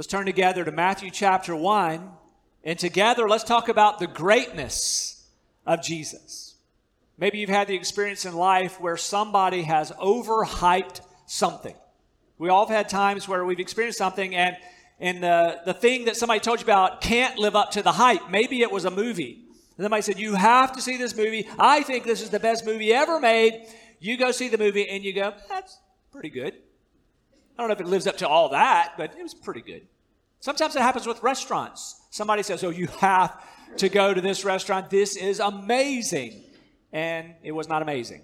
Let's turn together to Matthew chapter 1, and together let's talk about the greatness of Jesus. Maybe you've had the experience in life where somebody has overhyped something. We all have had times where we've experienced something and and the, the thing that somebody told you about can't live up to the hype. Maybe it was a movie. And somebody said, You have to see this movie. I think this is the best movie ever made. You go see the movie and you go, That's pretty good. I don't know if it lives up to all that, but it was pretty good. Sometimes it happens with restaurants. Somebody says, Oh, you have to go to this restaurant. This is amazing. And it was not amazing.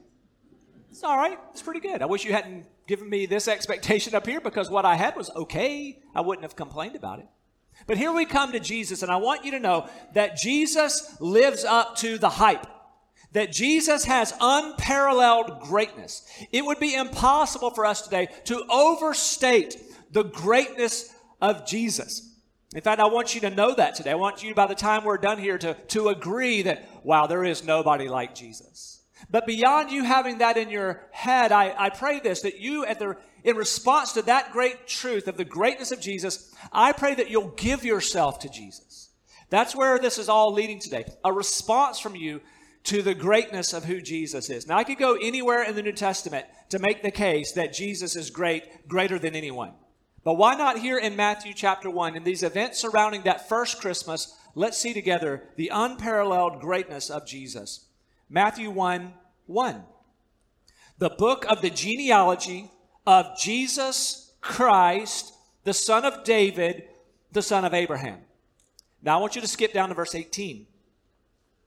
It's all right. It's pretty good. I wish you hadn't given me this expectation up here because what I had was okay. I wouldn't have complained about it. But here we come to Jesus, and I want you to know that Jesus lives up to the hype. That Jesus has unparalleled greatness. It would be impossible for us today to overstate the greatness of Jesus. In fact, I want you to know that today. I want you, by the time we're done here, to, to agree that, wow, there is nobody like Jesus. But beyond you having that in your head, I, I pray this that you, at the, in response to that great truth of the greatness of Jesus, I pray that you'll give yourself to Jesus. That's where this is all leading today. A response from you to the greatness of who Jesus is. Now, I could go anywhere in the New Testament to make the case that Jesus is great, greater than anyone. But why not here in Matthew chapter 1, in these events surrounding that first Christmas, let's see together the unparalleled greatness of Jesus. Matthew 1 1. The book of the genealogy of Jesus Christ, the son of David, the son of Abraham. Now I want you to skip down to verse 18.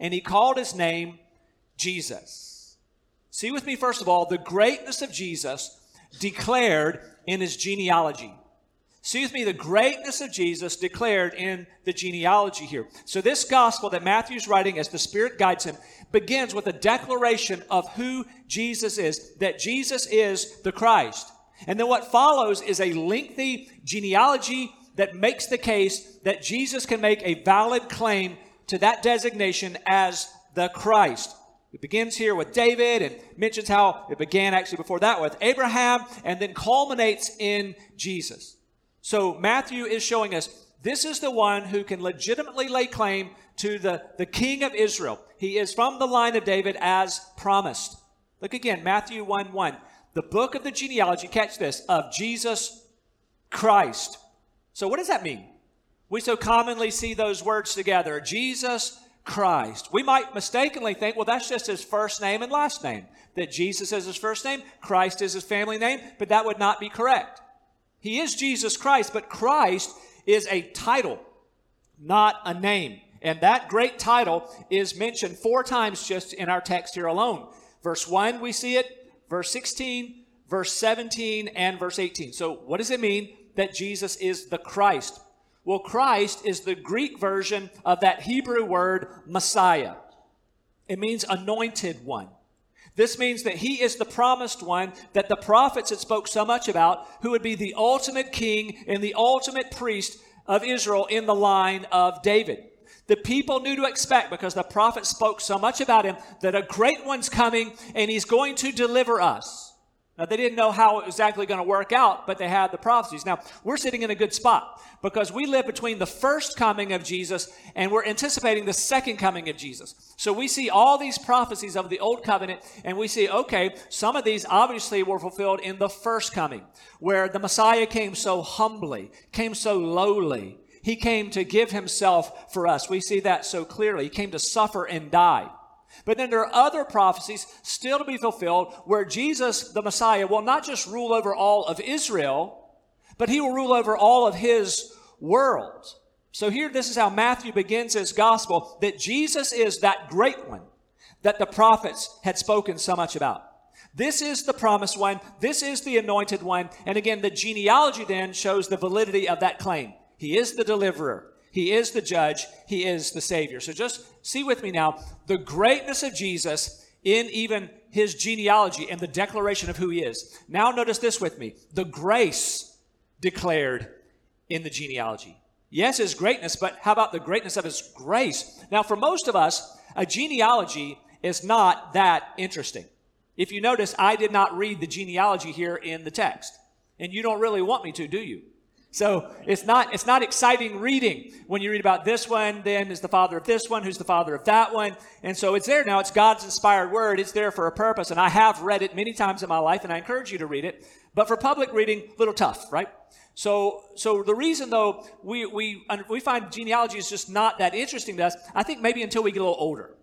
and he called his name Jesus. See with me, first of all, the greatness of Jesus declared in his genealogy. See with me the greatness of Jesus declared in the genealogy here. So, this gospel that Matthew's writing as the Spirit guides him begins with a declaration of who Jesus is, that Jesus is the Christ. And then what follows is a lengthy genealogy that makes the case that Jesus can make a valid claim to that designation as the Christ. It begins here with David and mentions how it began actually before that with Abraham and then culminates in Jesus. So Matthew is showing us this is the one who can legitimately lay claim to the, the king of Israel. He is from the line of David as promised. Look again, Matthew 1 1. The book of the genealogy, catch this, of Jesus Christ. So, what does that mean? We so commonly see those words together Jesus Christ. We might mistakenly think, well, that's just his first name and last name. That Jesus is his first name, Christ is his family name, but that would not be correct. He is Jesus Christ, but Christ is a title, not a name. And that great title is mentioned four times just in our text here alone. Verse 1, we see it, verse 16, verse 17, and verse 18. So, what does it mean that Jesus is the Christ? Well, Christ is the Greek version of that Hebrew word Messiah. It means anointed one. This means that he is the promised one that the prophets had spoke so much about, who would be the ultimate king and the ultimate priest of Israel in the line of David. The people knew to expect because the prophet spoke so much about him that a great one's coming and he's going to deliver us. Now, they didn't know how it was exactly going to work out, but they had the prophecies. Now, we're sitting in a good spot because we live between the first coming of Jesus and we're anticipating the second coming of Jesus. So we see all these prophecies of the Old Covenant and we see, okay, some of these obviously were fulfilled in the first coming, where the Messiah came so humbly, came so lowly, He came to give himself for us. We see that so clearly. He came to suffer and die. But then there are other prophecies still to be fulfilled where Jesus, the Messiah, will not just rule over all of Israel, but he will rule over all of his world. So here, this is how Matthew begins his gospel that Jesus is that great one that the prophets had spoken so much about. This is the promised one. This is the anointed one. And again, the genealogy then shows the validity of that claim. He is the deliverer. He is the judge. He is the savior. So just see with me now the greatness of Jesus in even his genealogy and the declaration of who he is. Now notice this with me. The grace declared in the genealogy. Yes, his greatness, but how about the greatness of his grace? Now, for most of us, a genealogy is not that interesting. If you notice, I did not read the genealogy here in the text. And you don't really want me to, do you? So it's not, it's not exciting reading when you read about this one, then is the father of this one, who's the father of that one. And so it's there now. It's God's inspired word. It's there for a purpose. And I have read it many times in my life, and I encourage you to read it. But for public reading, a little tough, right? So, so the reason though we, we, we find genealogy is just not that interesting to us, I think maybe until we get a little older.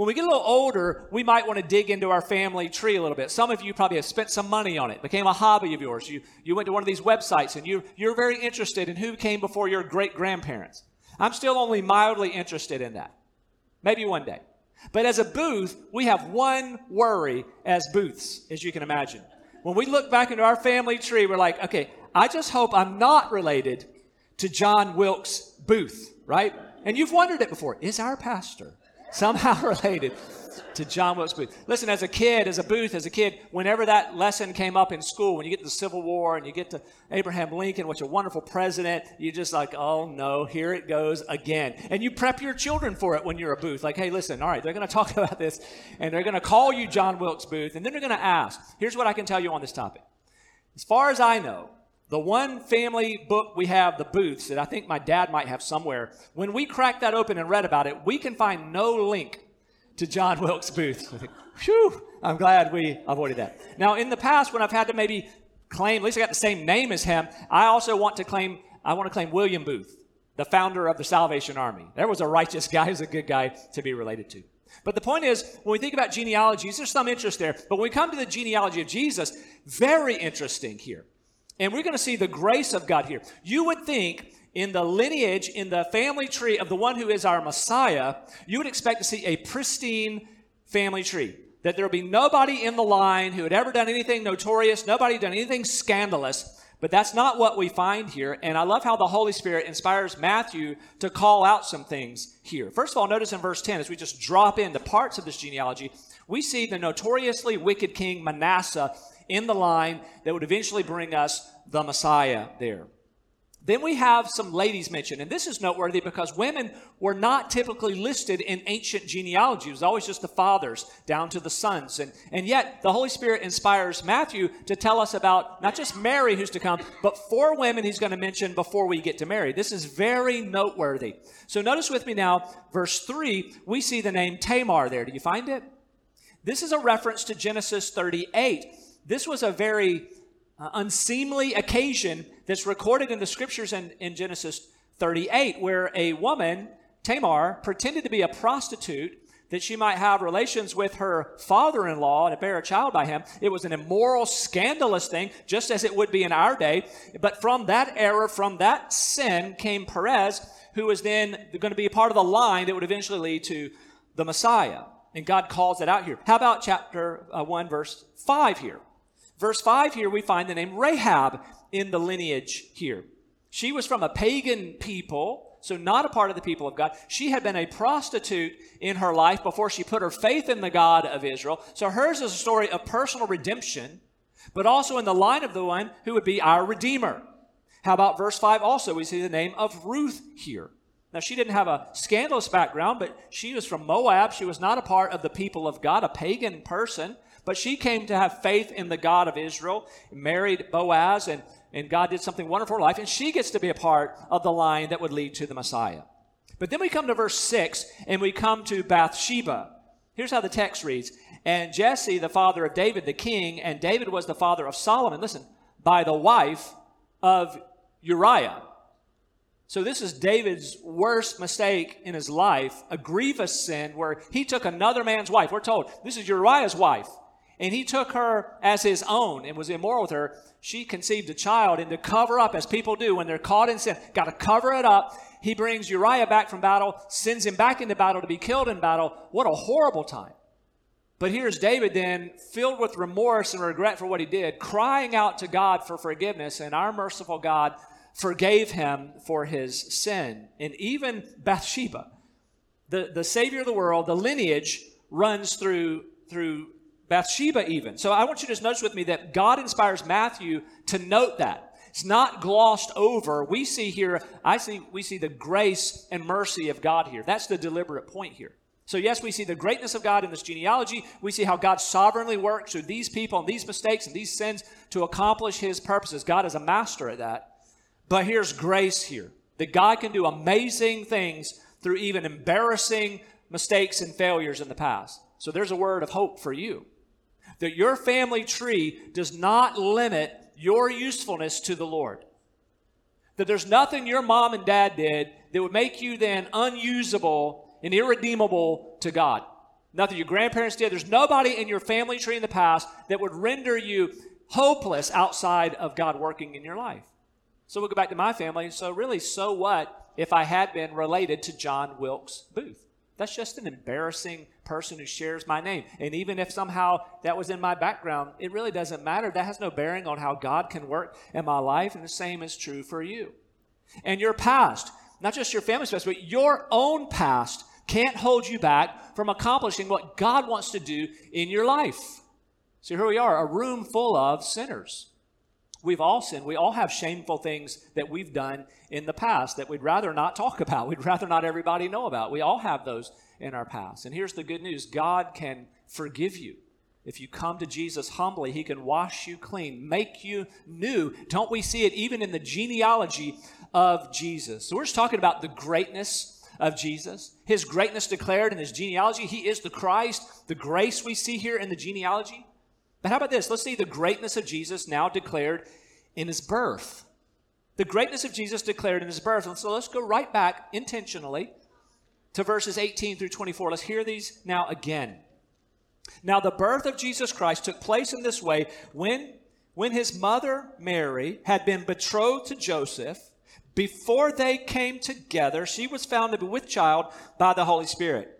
When we get a little older, we might want to dig into our family tree a little bit. Some of you probably have spent some money on it, became a hobby of yours. You, you went to one of these websites and you, you're very interested in who came before your great grandparents. I'm still only mildly interested in that. Maybe one day. But as a booth, we have one worry as booths, as you can imagine. When we look back into our family tree, we're like, okay, I just hope I'm not related to John Wilkes Booth, right? And you've wondered it before. Is our pastor somehow related to John Wilkes Booth. Listen, as a kid, as a Booth, as a kid, whenever that lesson came up in school, when you get to the Civil War and you get to Abraham Lincoln, which a wonderful president, you just like, oh no, here it goes again. And you prep your children for it when you're a Booth. Like, hey, listen, all right, they're going to talk about this and they're going to call you John Wilkes Booth and then they're going to ask. Here's what I can tell you on this topic. As far as I know, the one family book we have, the Booths, that I think my dad might have somewhere, when we cracked that open and read about it, we can find no link to John Wilkes Booth. Whew, I'm glad we avoided that. Now, in the past, when I've had to maybe claim, at least I got the same name as him, I also want to claim, I want to claim William Booth, the founder of the Salvation Army. There was a righteous guy, he's a good guy to be related to. But the point is, when we think about genealogies, there's some interest there. But when we come to the genealogy of Jesus, very interesting here. And we're going to see the grace of God here. You would think in the lineage, in the family tree of the one who is our Messiah, you would expect to see a pristine family tree. That there would be nobody in the line who had ever done anything notorious, nobody done anything scandalous. But that's not what we find here. And I love how the Holy Spirit inspires Matthew to call out some things here. First of all, notice in verse 10, as we just drop into parts of this genealogy, we see the notoriously wicked king Manasseh in the line that would eventually bring us the Messiah there. Then we have some ladies mentioned, and this is noteworthy because women were not typically listed in ancient genealogy. It was always just the fathers down to the sons. And, and yet, the Holy Spirit inspires Matthew to tell us about not just Mary who's to come, but four women he's going to mention before we get to Mary. This is very noteworthy. So notice with me now, verse 3, we see the name Tamar there. Do you find it? This is a reference to Genesis 38 this was a very uh, unseemly occasion that's recorded in the scriptures in, in Genesis 38, where a woman, Tamar, pretended to be a prostitute that she might have relations with her father in law and bear a child by him. It was an immoral, scandalous thing, just as it would be in our day. But from that error, from that sin, came Perez, who was then going to be part of the line that would eventually lead to the Messiah. And God calls it out here. How about chapter uh, 1, verse 5 here? Verse 5 here, we find the name Rahab in the lineage here. She was from a pagan people, so not a part of the people of God. She had been a prostitute in her life before she put her faith in the God of Israel. So hers is a story of personal redemption, but also in the line of the one who would be our Redeemer. How about verse 5 also? We see the name of Ruth here. Now, she didn't have a scandalous background, but she was from Moab. She was not a part of the people of God, a pagan person. But she came to have faith in the God of Israel, married Boaz, and, and God did something wonderful in her life, and she gets to be a part of the line that would lead to the Messiah. But then we come to verse 6, and we come to Bathsheba. Here's how the text reads And Jesse, the father of David, the king, and David was the father of Solomon, listen, by the wife of Uriah. So, this is David's worst mistake in his life, a grievous sin where he took another man's wife. We're told this is Uriah's wife, and he took her as his own and was immoral with her. She conceived a child, and to cover up, as people do when they're caught in sin, got to cover it up. He brings Uriah back from battle, sends him back into battle to be killed in battle. What a horrible time. But here's David then, filled with remorse and regret for what he did, crying out to God for forgiveness, and our merciful God forgave him for his sin. And even Bathsheba, the, the Savior of the world, the lineage runs through, through Bathsheba, even. So I want you to just notice with me that God inspires Matthew to note that. It's not glossed over. We see here, I see, we see the grace and mercy of God here. That's the deliberate point here. So, yes, we see the greatness of God in this genealogy. We see how God sovereignly works through these people and these mistakes and these sins to accomplish his purposes. God is a master at that. But here's grace here that God can do amazing things through even embarrassing mistakes and failures in the past. So there's a word of hope for you that your family tree does not limit your usefulness to the Lord. That there's nothing your mom and dad did that would make you then unusable and irredeemable to God. Nothing your grandparents did. There's nobody in your family tree in the past that would render you hopeless outside of God working in your life. So we'll go back to my family. So, really, so what if I had been related to John Wilkes Booth? That's just an embarrassing person who shares my name. And even if somehow that was in my background, it really doesn't matter. That has no bearing on how God can work in my life. And the same is true for you. And your past, not just your family's past, but your own past can't hold you back from accomplishing what God wants to do in your life. So here we are, a room full of sinners. We've all sinned. We all have shameful things that we've done in the past that we'd rather not talk about. We'd rather not everybody know about. We all have those in our past. And here's the good news God can forgive you. If you come to Jesus humbly, He can wash you clean, make you new. Don't we see it even in the genealogy of Jesus? So we're just talking about the greatness of Jesus, His greatness declared in His genealogy. He is the Christ, the grace we see here in the genealogy. But how about this? Let's see the greatness of Jesus now declared in his birth. The greatness of Jesus declared in his birth. And so let's go right back intentionally to verses 18 through 24. Let's hear these now again. Now, the birth of Jesus Christ took place in this way when, when his mother Mary had been betrothed to Joseph. Before they came together, she was found to be with child by the Holy Spirit.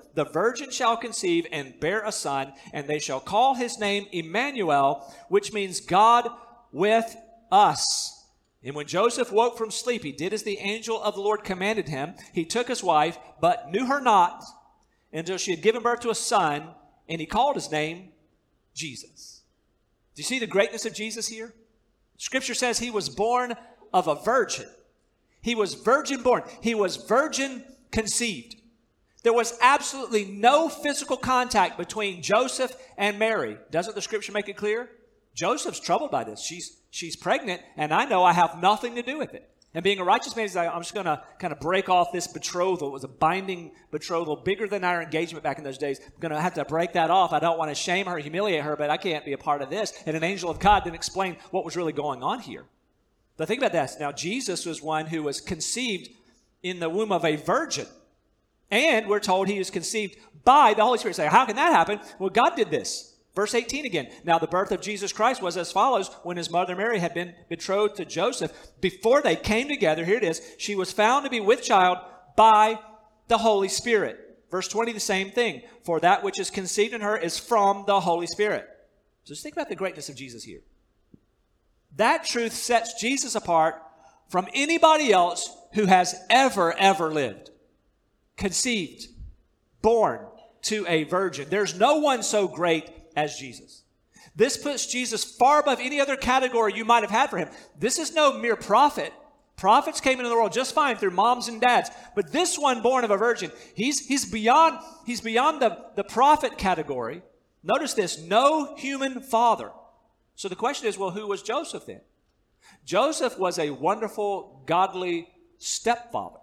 the virgin shall conceive and bear a son, and they shall call his name Emmanuel, which means God with us. And when Joseph woke from sleep, he did as the angel of the Lord commanded him. He took his wife, but knew her not until she had given birth to a son, and he called his name Jesus. Do you see the greatness of Jesus here? Scripture says he was born of a virgin. He was virgin born. He was virgin conceived. There was absolutely no physical contact between Joseph and Mary. Doesn't the scripture make it clear? Joseph's troubled by this. She's, she's pregnant, and I know I have nothing to do with it. And being a righteous man, he's like, I'm just going to kind of break off this betrothal. It was a binding betrothal, bigger than our engagement back in those days. I'm going to have to break that off. I don't want to shame her, humiliate her, but I can't be a part of this. And an angel of God didn't explain what was really going on here. But think about this. Now, Jesus was one who was conceived in the womb of a virgin. And we're told he was conceived by the Holy Spirit. Say, how can that happen? Well, God did this. Verse 18 again. Now, the birth of Jesus Christ was as follows when his mother Mary had been betrothed to Joseph. Before they came together, here it is, she was found to be with child by the Holy Spirit. Verse 20, the same thing. For that which is conceived in her is from the Holy Spirit. So just think about the greatness of Jesus here. That truth sets Jesus apart from anybody else who has ever, ever lived conceived, born to a virgin. There's no one so great as Jesus. This puts Jesus far above any other category you might have had for him. This is no mere prophet Prophets came into the world just fine through moms and dads, but this one born of a virgin, he's, he's beyond, he's beyond the, the prophet category. Notice this no human father. So the question is well, who was Joseph then? Joseph was a wonderful, godly stepfather,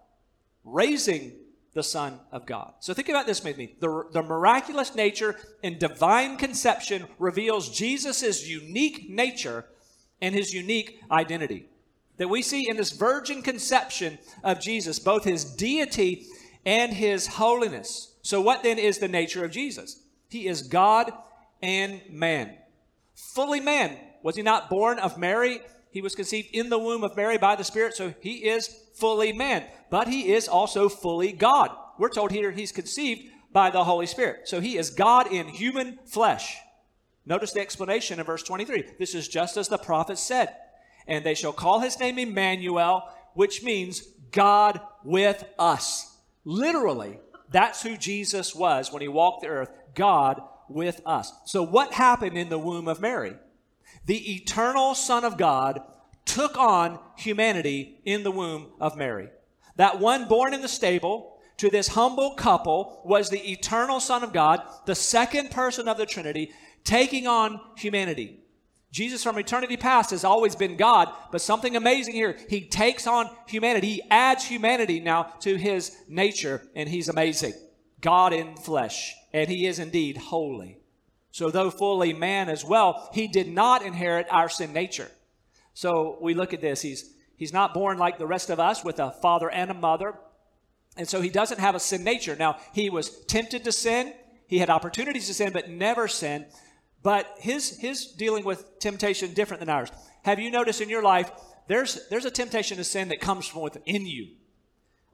raising the Son of God. So think about this with me. The, the miraculous nature and divine conception reveals Jesus' unique nature and his unique identity. That we see in this virgin conception of Jesus, both his deity and his holiness. So, what then is the nature of Jesus? He is God and man. Fully man. Was he not born of Mary? He was conceived in the womb of Mary by the Spirit, so he is fully man. But he is also fully God. We're told here he's conceived by the Holy Spirit. So he is God in human flesh. Notice the explanation in verse 23. This is just as the prophet said. And they shall call his name Emmanuel, which means God with us. Literally, that's who Jesus was when he walked the earth God with us. So, what happened in the womb of Mary? The eternal Son of God took on humanity in the womb of Mary. That one born in the stable to this humble couple was the eternal Son of God, the second person of the Trinity, taking on humanity. Jesus from eternity past has always been God, but something amazing here. He takes on humanity. He adds humanity now to his nature, and he's amazing. God in flesh, and he is indeed holy. So, though fully man as well, he did not inherit our sin nature. So, we look at this. He's, he's not born like the rest of us with a father and a mother. And so, he doesn't have a sin nature. Now, he was tempted to sin, he had opportunities to sin, but never sinned. But his, his dealing with temptation different than ours. Have you noticed in your life, there's, there's a temptation to sin that comes from within you.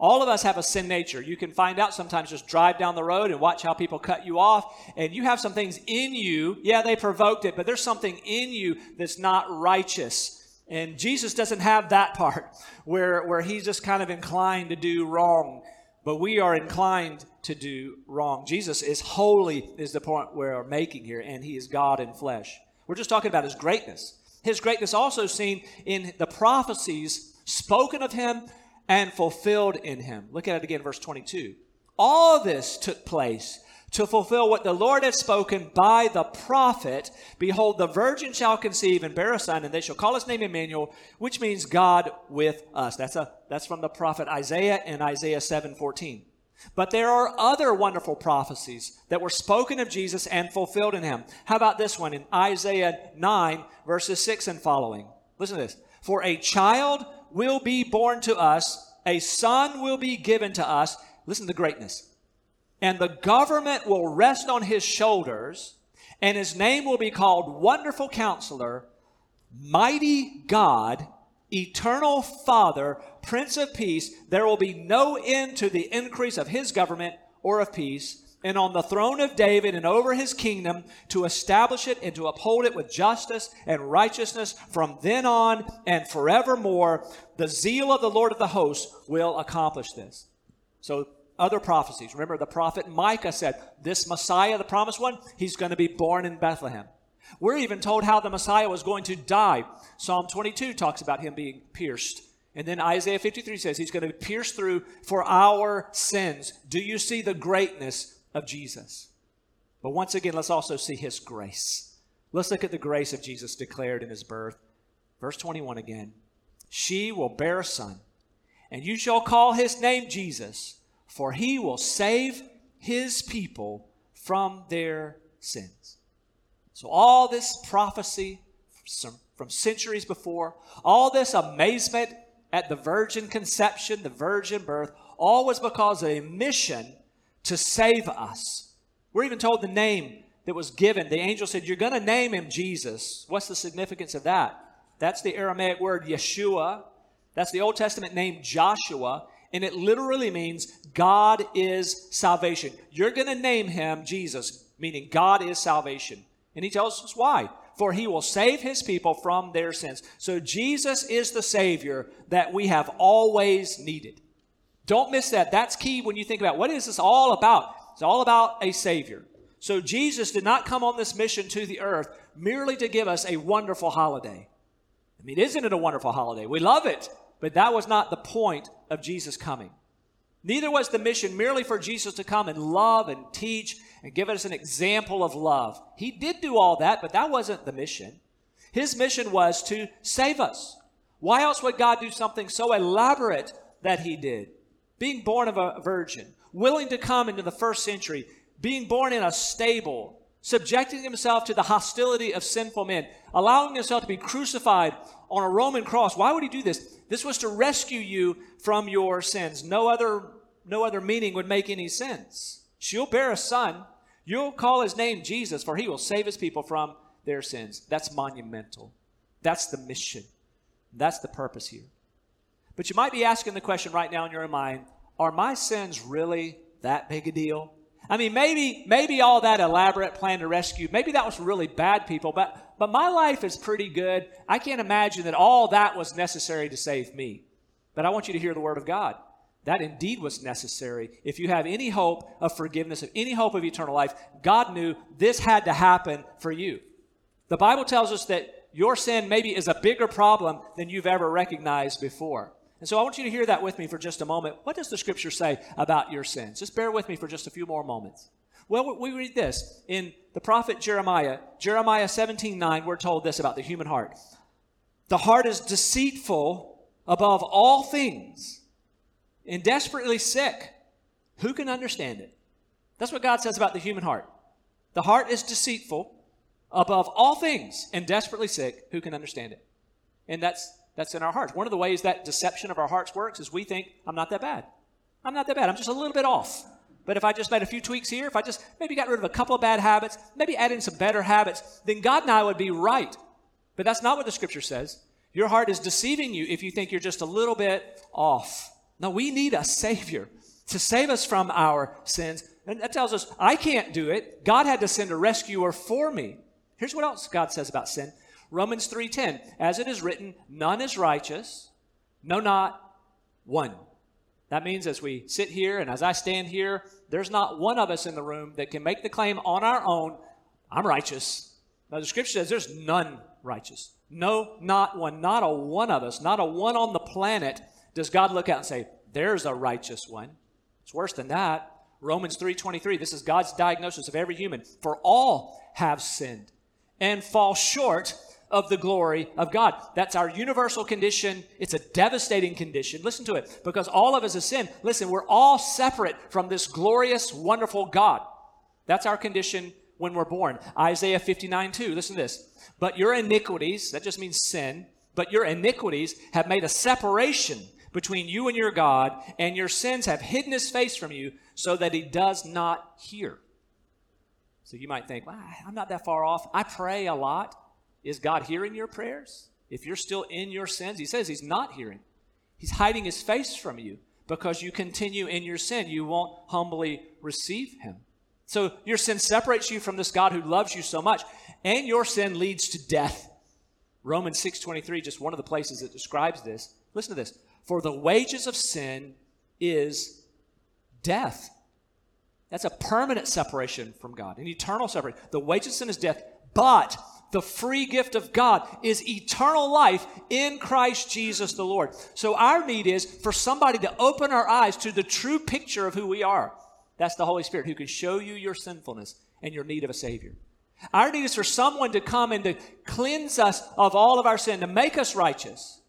All of us have a sin nature. You can find out sometimes just drive down the road and watch how people cut you off. And you have some things in you. Yeah, they provoked it, but there's something in you that's not righteous. And Jesus doesn't have that part where, where he's just kind of inclined to do wrong but we are inclined to do wrong. Jesus is holy, is the point we're making here, and he is God in flesh. We're just talking about his greatness. His greatness also seen in the prophecies spoken of him and fulfilled in him. Look at it again, verse 22. All this took place to fulfill what the Lord had spoken by the prophet Behold, the virgin shall conceive and bear a son, and they shall call his name Emmanuel, which means God with us. That's, a, that's from the prophet Isaiah in Isaiah 7 14. But there are other wonderful prophecies that were spoken of Jesus and fulfilled in him. How about this one in Isaiah 9, verses 6 and following? Listen to this. For a child will be born to us, a son will be given to us. Listen to greatness and the government will rest on his shoulders, and his name will be called Wonderful Counselor, Mighty God, Eternal Father, Prince of Peace. There will be no end to the increase of his government or of peace. And on the throne of David and over his kingdom to establish it and to uphold it with justice and righteousness from then on and forevermore. The zeal of the Lord of the hosts will accomplish this. So other prophecies. Remember, the prophet Micah said, This Messiah, the promised one, he's going to be born in Bethlehem. We're even told how the Messiah was going to die. Psalm 22 talks about him being pierced. And then Isaiah 53 says he's going to be pierced through for our sins. Do you see the greatness of Jesus? But once again, let's also see his grace. Let's look at the grace of Jesus declared in his birth. Verse 21 again. She will bear a son, and you shall call his name Jesus for he will save his people from their sins. So, all this prophecy from centuries before, all this amazement at the virgin conception, the virgin birth, all was because of a mission to save us. We're even told the name that was given. The angel said, You're going to name him Jesus. What's the significance of that? That's the Aramaic word Yeshua. That's the Old Testament name Joshua and it literally means God is salvation. You're going to name him Jesus, meaning God is salvation. And he tells us why. For he will save his people from their sins. So Jesus is the Savior that we have always needed. Don't miss that. That's key when you think about what is this all about? It's all about a Savior. So Jesus did not come on this mission to the earth merely to give us a wonderful holiday. I mean, isn't it a wonderful holiday? We love it. But that was not the point of Jesus coming. Neither was the mission merely for Jesus to come and love and teach and give us an example of love. He did do all that, but that wasn't the mission. His mission was to save us. Why else would God do something so elaborate that he did? Being born of a virgin, willing to come into the first century, being born in a stable, subjecting himself to the hostility of sinful men, allowing himself to be crucified on a Roman cross. Why would he do this? This was to rescue you from your sins. No other, no other meaning would make any sense. She'll bear a son. You'll call his name Jesus, for he will save his people from their sins. That's monumental. That's the mission. That's the purpose here. But you might be asking the question right now in your mind are my sins really that big a deal? I mean, maybe, maybe all that elaborate plan to rescue, maybe that was really bad people, but, but my life is pretty good. I can't imagine that all that was necessary to save me. But I want you to hear the word of God. That indeed was necessary. If you have any hope of forgiveness, of any hope of eternal life, God knew this had to happen for you. The Bible tells us that your sin maybe is a bigger problem than you've ever recognized before. And so I want you to hear that with me for just a moment. What does the scripture say about your sins? Just bear with me for just a few more moments. Well, we read this in the prophet Jeremiah, Jeremiah 17 9, we're told this about the human heart. The heart is deceitful above all things and desperately sick. Who can understand it? That's what God says about the human heart. The heart is deceitful above all things and desperately sick. Who can understand it? And that's that's in our hearts. One of the ways that deception of our hearts works is we think, I'm not that bad. I'm not that bad. I'm just a little bit off. But if I just made a few tweaks here, if I just maybe got rid of a couple of bad habits, maybe add in some better habits, then God and I would be right. But that's not what the scripture says. Your heart is deceiving you if you think you're just a little bit off. No, we need a Savior to save us from our sins. And that tells us, I can't do it. God had to send a rescuer for me. Here's what else God says about sin Romans 3:10, as it is written, none is righteous, no not one. That means as we sit here and as I stand here, there's not one of us in the room that can make the claim on our own, I'm righteous. Now the scripture says there's none righteous. No, not one. Not a one of us, not a one on the planet does God look out and say, there's a righteous one. It's worse than that. Romans 3:23, this is God's diagnosis of every human. For all have sinned and fall short of the glory of God. That's our universal condition. It's a devastating condition. Listen to it. Because all of us have sinned. Listen, we're all separate from this glorious, wonderful God. That's our condition when we're born. Isaiah 59 2. Listen to this. But your iniquities, that just means sin, but your iniquities have made a separation between you and your God, and your sins have hidden his face from you so that he does not hear. So you might think, well, I'm not that far off. I pray a lot. Is God hearing your prayers? If you're still in your sins, He says He's not hearing. He's hiding His face from you because you continue in your sin. You won't humbly receive Him. So your sin separates you from this God who loves you so much, and your sin leads to death. Romans 6:23, just one of the places that describes this. Listen to this. For the wages of sin is death. That's a permanent separation from God, an eternal separation. The wages of sin is death, but the free gift of God is eternal life in Christ Jesus the Lord. So our need is for somebody to open our eyes to the true picture of who we are. That's the Holy Spirit who can show you your sinfulness and your need of a Savior. Our need is for someone to come and to cleanse us of all of our sin, to make us righteous.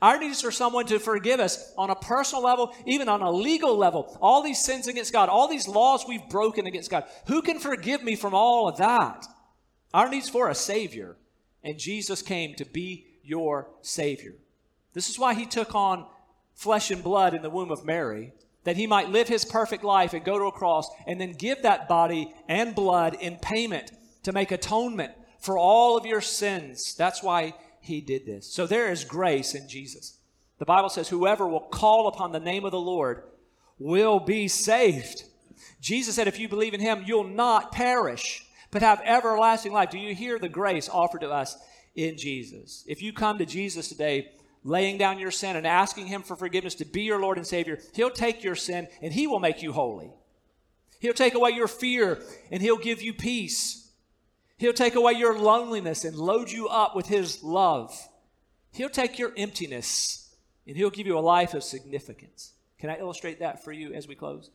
Our need is for someone to forgive us on a personal level, even on a legal level. All these sins against God, all these laws we've broken against God. Who can forgive me from all of that? Our needs for a Savior, and Jesus came to be your Savior. This is why He took on flesh and blood in the womb of Mary, that He might live His perfect life and go to a cross and then give that body and blood in payment to make atonement for all of your sins. That's why He did this. So there is grace in Jesus. The Bible says, Whoever will call upon the name of the Lord will be saved. Jesus said, If you believe in Him, you'll not perish but have everlasting life. Do you hear the grace offered to us in Jesus? If you come to Jesus today, laying down your sin and asking Him for forgiveness to be your Lord and Savior, He'll take your sin and He will make you holy. He'll take away your fear and He'll give you peace. He'll take away your loneliness and load you up with His love. He'll take your emptiness and He'll give you a life of significance. Can I illustrate that for you as we close?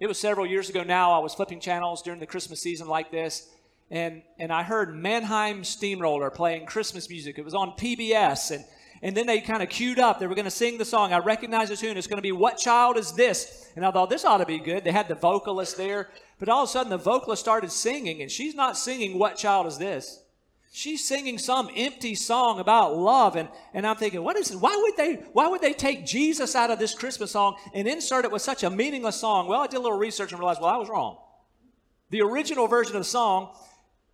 It was several years ago now. I was flipping channels during the Christmas season like this, and, and I heard Mannheim Steamroller playing Christmas music. It was on PBS, and, and then they kind of cued up. They were going to sing the song. I recognized the tune. It's going to be What Child Is This? And I thought, this ought to be good. They had the vocalist there. But all of a sudden, the vocalist started singing, and she's not singing What Child Is This? She's singing some empty song about love, and, and I'm thinking, what is it? Why would they why would they take Jesus out of this Christmas song and insert it with such a meaningless song? Well, I did a little research and realized, well, I was wrong. The original version of the song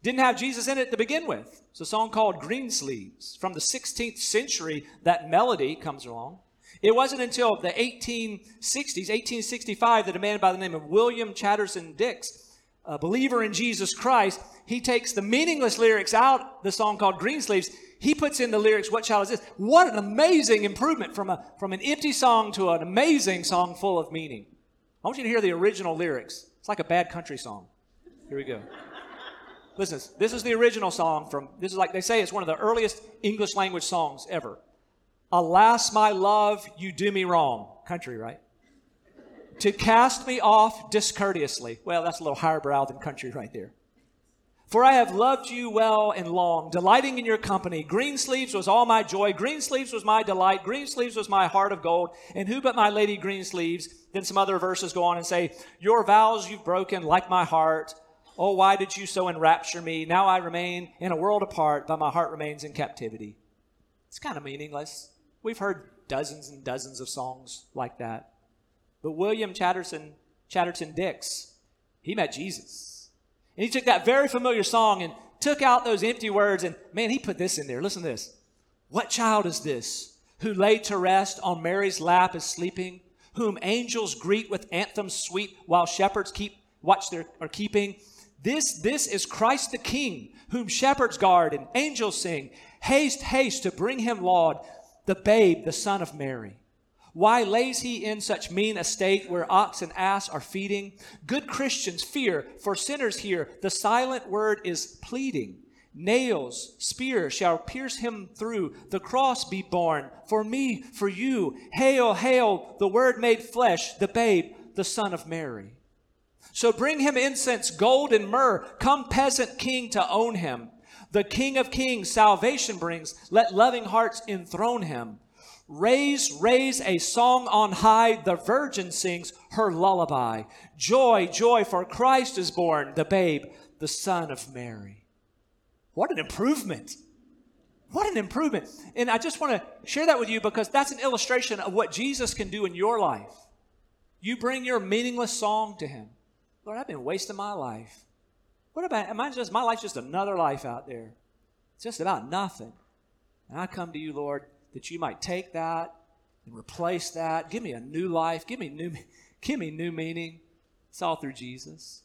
didn't have Jesus in it to begin with. It's a song called Greensleeves. From the 16th century, that melody comes along. It wasn't until the 1860s, 1865, that a man by the name of William Chatterton Dix a believer in Jesus Christ, he takes the meaningless lyrics out, the song called Greensleeves. He puts in the lyrics, What Child Is This? What an amazing improvement from, a, from an empty song to an amazing song full of meaning. I want you to hear the original lyrics. It's like a bad country song. Here we go. Listen, this is the original song from, this is like they say, it's one of the earliest English language songs ever. Alas, my love, you do me wrong. Country, right? To cast me off discourteously. Well, that's a little higher brow than country right there. For I have loved you well and long, delighting in your company. Greensleeves was all my joy. Greensleeves was my delight. Greensleeves was my heart of gold. And who but my lady Greensleeves? Then some other verses go on and say, Your vows you've broken like my heart. Oh, why did you so enrapture me? Now I remain in a world apart, but my heart remains in captivity. It's kind of meaningless. We've heard dozens and dozens of songs like that. But William Chatterton, Chatterton Dix, he met Jesus. And he took that very familiar song and took out those empty words and man, he put this in there. Listen to this. What child is this who lay to rest on Mary's lap is sleeping, whom angels greet with anthems sweet while shepherds keep watch their are keeping? This this is Christ the King, whom shepherds guard and angels sing. Haste, haste to bring him laud, the babe, the son of Mary. Why lays he in such mean estate where ox and ass are feeding? Good Christians fear, for sinners here, the silent word is pleading. Nails, spear shall pierce him through, the cross be borne, for me, for you. Hail, hail, the word made flesh, the babe, the son of Mary. So bring him incense, gold, and myrrh. Come, peasant king, to own him. The King of kings salvation brings. Let loving hearts enthrone him. Raise, raise a song on high. The virgin sings her lullaby. Joy, joy, for Christ is born, the babe, the son of Mary. What an improvement! What an improvement. And I just want to share that with you because that's an illustration of what Jesus can do in your life. You bring your meaningless song to Him. Lord, I've been wasting my life. What about, am I just, my life's just another life out there? It's just about nothing. And I come to you, Lord, that you might take that and replace that. Give me a new life. Give me new, give me new meaning. It's all through Jesus.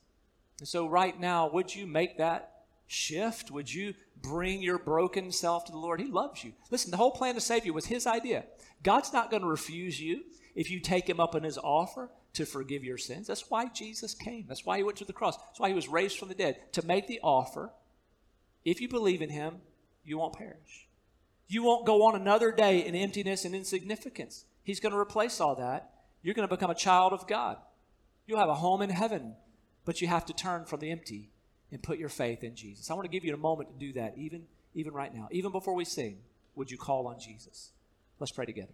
And so, right now, would you make that shift? Would you bring your broken self to the Lord? He loves you. Listen, the whole plan to save you was His idea. God's not going to refuse you if you take Him up on His offer to forgive your sins. That's why Jesus came. That's why He went to the cross. That's why He was raised from the dead to make the offer. If you believe in Him, you won't perish. You won't go on another day in emptiness and insignificance. He's going to replace all that. You're going to become a child of God. You'll have a home in heaven, but you have to turn from the empty and put your faith in Jesus. I want to give you a moment to do that, even, even right now. Even before we sing, would you call on Jesus? Let's pray together.